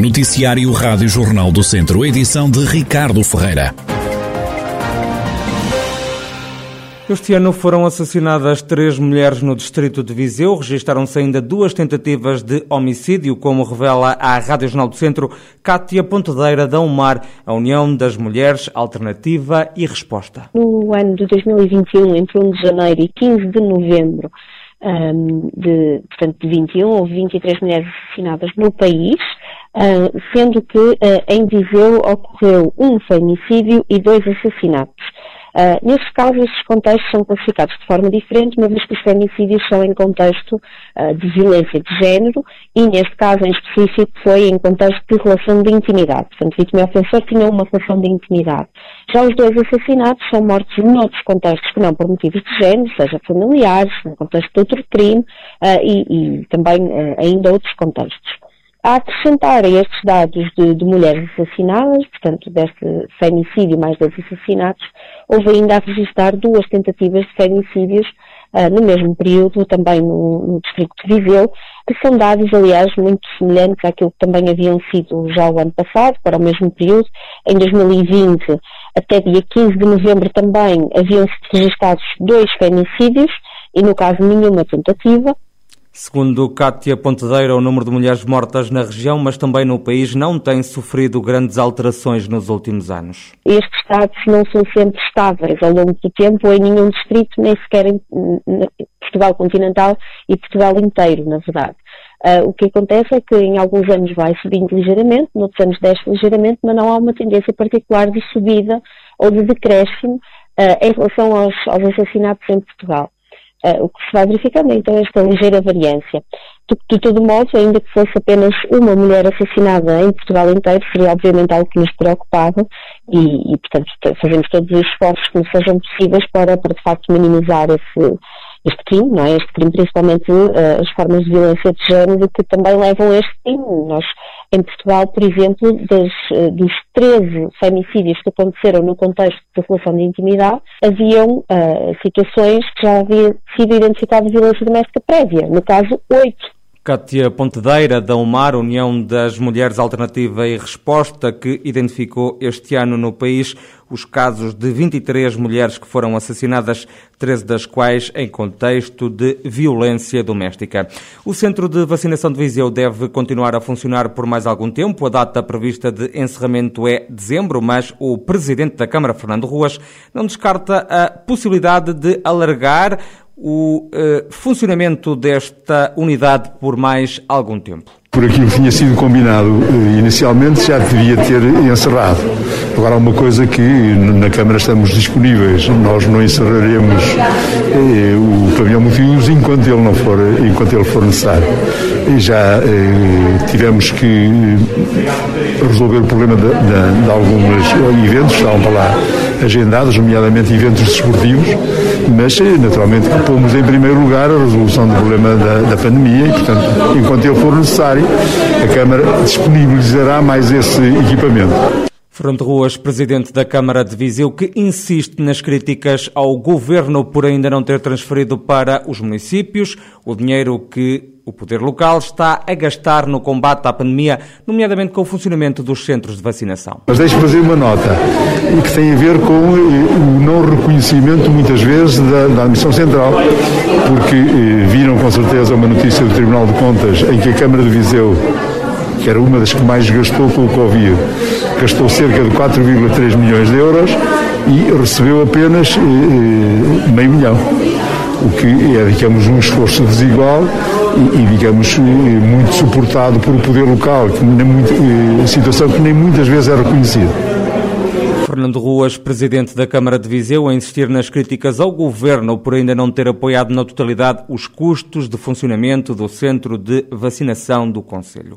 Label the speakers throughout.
Speaker 1: Noticiário Rádio Jornal do Centro, edição de Ricardo Ferreira.
Speaker 2: Este ano foram assassinadas três mulheres no distrito de Viseu. Registaram-se ainda duas tentativas de homicídio, como revela a Rádio Jornal do Centro, Cátia Pontedeira da UMAR, a União das Mulheres Alternativa e Resposta.
Speaker 3: No ano de 2021, entre 1 de janeiro e 15 de novembro, de, portanto, de 21, houve 23 mulheres assassinadas no país, sendo que em Viseu ocorreu um femicídio e dois assassinatos. Uh, nestes casos, estes contextos são classificados de forma diferente, uma vez que os femicídios são em contexto uh, de violência de género e, neste caso em específico, foi em contexto de relação de intimidade. Portanto, vítima e ofensor tinham uma relação de intimidade. Já os dois assassinatos são mortos noutros contextos que não por motivos de género, seja familiares, no contexto de outro crime uh, e, e, também ainda outros contextos. A acrescentar a estes dados de, de, mulheres assassinadas, portanto, deste femicídio mais dois assassinatos, houve ainda a registrar duas tentativas de femicídios uh, no mesmo período, também no, no distrito de Viseu, que são dados, aliás, muito semelhantes àquilo que também haviam sido já o ano passado, para o mesmo período. Em 2020, até dia 15 de novembro também, haviam-se registrados dois femicídios, e no caso nenhuma tentativa.
Speaker 2: Segundo Cátia Pontedeira, o número de mulheres mortas na região, mas também no país, não tem sofrido grandes alterações nos últimos anos.
Speaker 3: Estes dados não são sempre estáveis ao longo do tempo em nenhum distrito, nem sequer em Portugal continental e Portugal inteiro, na verdade. Uh, o que acontece é que em alguns anos vai subindo ligeiramente, noutros anos desce ligeiramente, mas não há uma tendência particular de subida ou de decréscimo uh, em relação aos, aos assassinatos em Portugal. Uh, o que se vai verificando então é esta ligeira variância. De, de, todo modo, ainda que fosse apenas uma mulher assassinada em Portugal inteiro, seria obviamente algo que nos preocupava e, e portanto, fazemos todos os esforços que nos sejam possíveis para, para de facto, minimizar esse, este crime, não é? Este crime, principalmente uh, as formas de violência de género que também levam a este crime. Nós, em Portugal, por exemplo, das, uh, dos 13 femicídios que aconteceram no contexto de relação de intimidade, haviam uh, situações que já havia sido identificada violência doméstica prévia. No caso, 8
Speaker 2: Cátia Pontedeira, da UMAR, União das Mulheres Alternativa e Resposta, que identificou este ano no país os casos de 23 mulheres que foram assassinadas, 13 das quais em contexto de violência doméstica. O Centro de Vacinação de Viseu deve continuar a funcionar por mais algum tempo. A data prevista de encerramento é dezembro, mas o Presidente da Câmara, Fernando Ruas, não descarta a possibilidade de alargar o uh, funcionamento desta unidade por mais algum tempo?
Speaker 4: Por aquilo que tinha sido combinado uh, inicialmente, já devia ter encerrado. Agora, uma coisa que na Câmara estamos disponíveis, nós não encerraremos uh, o pavilhão multiusos enquanto ele não for, enquanto ele for necessário. E já tivemos que resolver o problema de, de, de alguns eventos estavam para lá agendados, nomeadamente eventos desportivos, mas naturalmente que pomos em primeiro lugar a resolução do problema da, da pandemia e, portanto, enquanto ele for necessário, a Câmara disponibilizará mais esse equipamento.
Speaker 2: Fernando Ruas, presidente da Câmara de Viseu, que insiste nas críticas ao governo por ainda não ter transferido para os municípios o dinheiro que o poder local está a gastar no combate à pandemia, nomeadamente com o funcionamento dos centros de vacinação.
Speaker 4: Mas deixe-me fazer uma nota, que tem a ver com eh, o não reconhecimento, muitas vezes, da, da Central, porque eh, viram com certeza uma notícia do Tribunal de Contas em que a Câmara de Viseu que era uma das que mais gastou com o Covid, gastou cerca de 4,3 milhões de euros e recebeu apenas eh, eh, meio milhão. O que é, digamos, um esforço desigual e, e digamos, eh, muito suportado por o poder local, que nem eh, situação que nem muitas vezes é reconhecida.
Speaker 2: Fernando Ruas, presidente da Câmara de Viseu, a insistir nas críticas ao governo por ainda não ter apoiado na totalidade os custos de funcionamento do centro de vacinação do Conselho.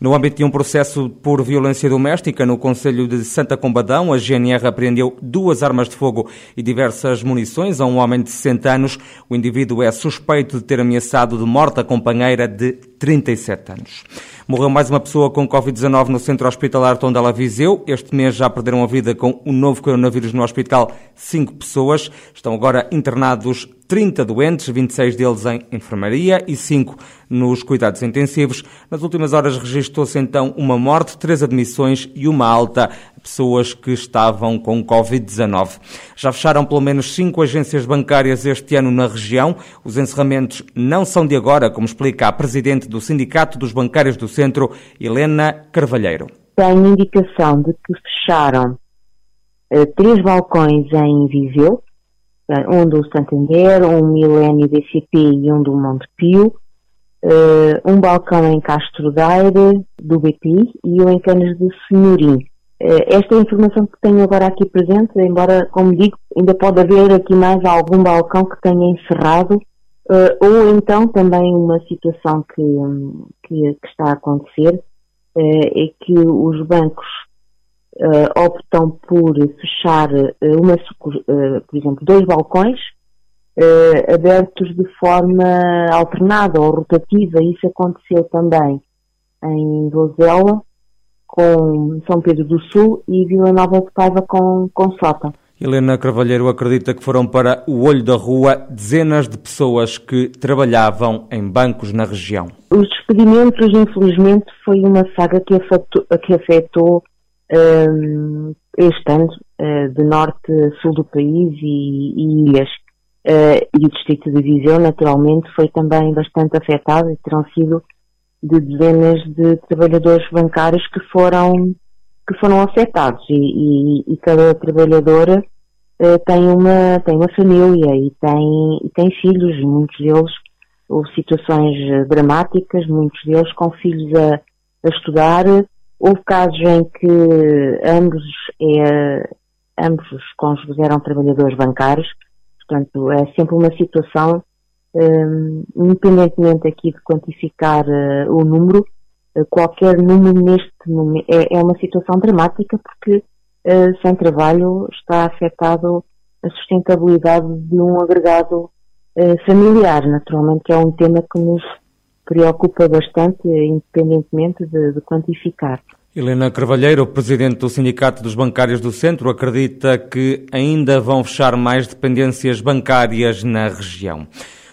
Speaker 2: No âmbito de um processo por violência doméstica no Conselho de Santa Combadão, a GNR apreendeu duas armas de fogo e diversas munições a um homem de 60 anos. O indivíduo é suspeito de ter ameaçado de morte a companheira de 37 anos. Morreu mais uma pessoa com Covid-19 no centro hospitalar Tondela Viseu. Este mês já perderam a vida com o novo coronavírus no hospital cinco pessoas. Estão agora internados 30 doentes, 26 deles em enfermaria e 5 nos cuidados intensivos. Nas últimas horas registrou-se então uma morte, três admissões e uma alta pessoas que estavam com Covid-19. Já fecharam pelo menos cinco agências bancárias este ano na região. Os encerramentos não são de agora, como explica a presidente do Sindicato dos Bancários do Centro, Helena Carvalheiro.
Speaker 5: Tenho indicação de que fecharam uh, três balcões em Viseu, um do Santander, um Milênio BCP e um do Montepio, uh, um balcão em Castro Daire, do BPI, e um em Canas de Senhorim. Uh, esta é a informação que tenho agora aqui presente, embora, como digo, ainda pode haver aqui mais algum balcão que tenha encerrado, uh, ou então também uma situação que, que, que está a acontecer, é que os bancos optam por fechar uma, por exemplo, dois balcões uh, abertos de forma alternada ou rotativa. Isso aconteceu também em Vozela, com São Pedro do Sul e Vila Nova de Paiva com, com Sota.
Speaker 2: Helena Carvalheiro acredita que foram para o olho da rua dezenas de pessoas que trabalhavam em bancos na região.
Speaker 5: Os despedimentos, infelizmente, foi uma saga que afetou, que afetou este ano, uh, de norte a sul do país e, e ilhas. Uh, e o distrito de Viseu, naturalmente, foi também bastante afetado e terão sido de dezenas de trabalhadores bancários que foram, que foram afetados e, e, e cada trabalhadora uh, tem, uma, tem uma família e tem, e tem filhos, muitos deles houve situações dramáticas, muitos deles com filhos a, a estudar, houve casos em que ambos, é, ambos os cônjuges eram trabalhadores bancários, Portanto, é sempre uma situação, um, independentemente aqui de quantificar uh, o número, uh, qualquer número neste momento é, é, uma situação dramática porque uh, sem trabalho está afetado a sustentabilidade de um agregado familiar, naturalmente, que é um tema que nos preocupa bastante, independentemente de, de quantificar.
Speaker 2: Helena Carvalheiro, presidente do Sindicato dos Bancários do Centro, acredita que ainda vão fechar mais dependências bancárias na região.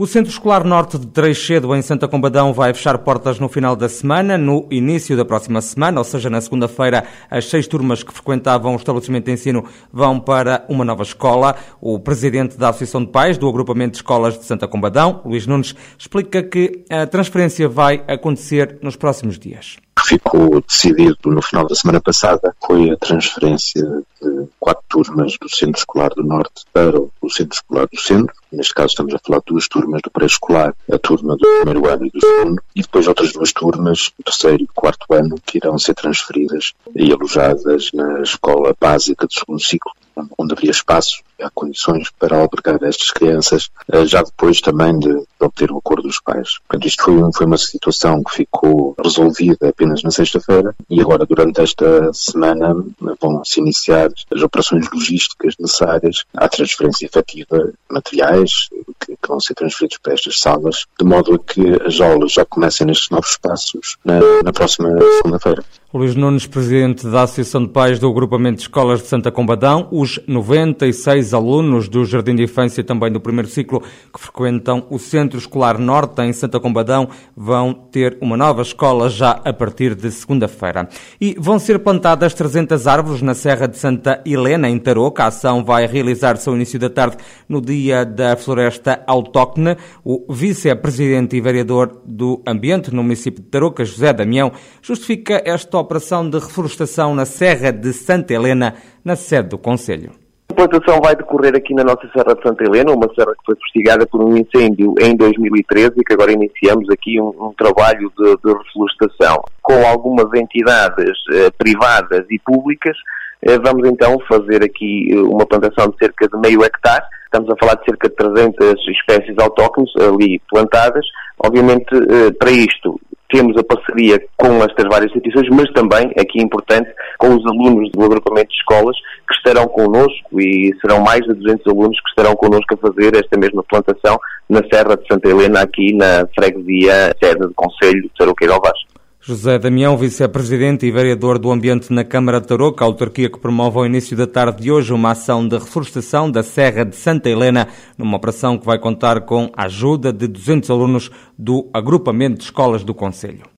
Speaker 2: O Centro Escolar Norte de Treixedo, em Santa Combadão, vai fechar portas no final da semana. No início da próxima semana, ou seja, na segunda-feira, as seis turmas que frequentavam o estabelecimento de ensino vão para uma nova escola. O presidente da Associação de Pais do Agrupamento de Escolas de Santa Combadão, Luís Nunes, explica que a transferência vai acontecer nos próximos dias
Speaker 6: ficou decidido no final da semana passada foi a transferência de quatro turmas do Centro Escolar do Norte para o Centro Escolar do Centro. Neste caso estamos a falar de duas turmas do pré-escolar, a turma do primeiro ano e do segundo, e depois outras duas turmas, do terceiro e quarto ano, que irão ser transferidas e alojadas na escola básica do segundo ciclo onde haveria espaço, há condições para albergar estas crianças, eh, já depois também de, de obter o acordo dos pais. Portanto, isto foi, foi uma situação que ficou resolvida apenas na sexta-feira e agora, durante esta semana, vão-se iniciar as operações logísticas necessárias à transferência efetiva de materiais que, que, vão ser transferidos para estas salas, de modo a que as aulas já comecem nestes novos espaços na, na próxima segunda-feira.
Speaker 2: Luís Nunes, presidente da Associação de Pais do Agrupamento de Escolas de Santa Combadão, os 96 alunos do Jardim de Infância também do primeiro ciclo que frequentam o Centro Escolar Norte em Santa Combadão vão ter uma nova escola já a partir de segunda-feira. E vão ser plantadas 300 árvores na Serra de Santa Helena, em Tarouca. A ação vai realizar-se ao início da tarde no Dia da Floresta Autóctone. O vice-presidente e vereador do Ambiente no município de Tarouca, José Damião, justifica esta operação de reflorestação na Serra de Santa Helena, na sede do Conselho.
Speaker 7: A plantação vai decorrer aqui na nossa Serra de Santa Helena, uma serra que foi investigada por um incêndio em 2013 e que agora iniciamos aqui um, um trabalho de, de, reflorestação. Com algumas entidades eh, privadas e públicas, eh, vamos então fazer aqui eh, uma plantação de cerca de meio hectare. Estamos a falar de cerca de 300 espécies autóctones ali plantadas. Obviamente, eh, para isto, temos a parceria com estas várias instituições, mas também, aqui importante, com os alunos do agrupamento de escolas que estarão connosco e serão mais de 200 alunos que estarão connosco a fazer esta mesma plantação na Serra de Santa Helena, aqui na freguesia sede do Conselho de Saruqueiro Vaz.
Speaker 2: José Damião, vice-presidente e vereador do Ambiente na Câmara de Tarouca, autarquia que promove ao início da tarde de hoje uma ação de reflorestação da Serra de Santa Helena, numa operação que vai contar com a ajuda de 200 alunos do agrupamento de escolas do Conselho.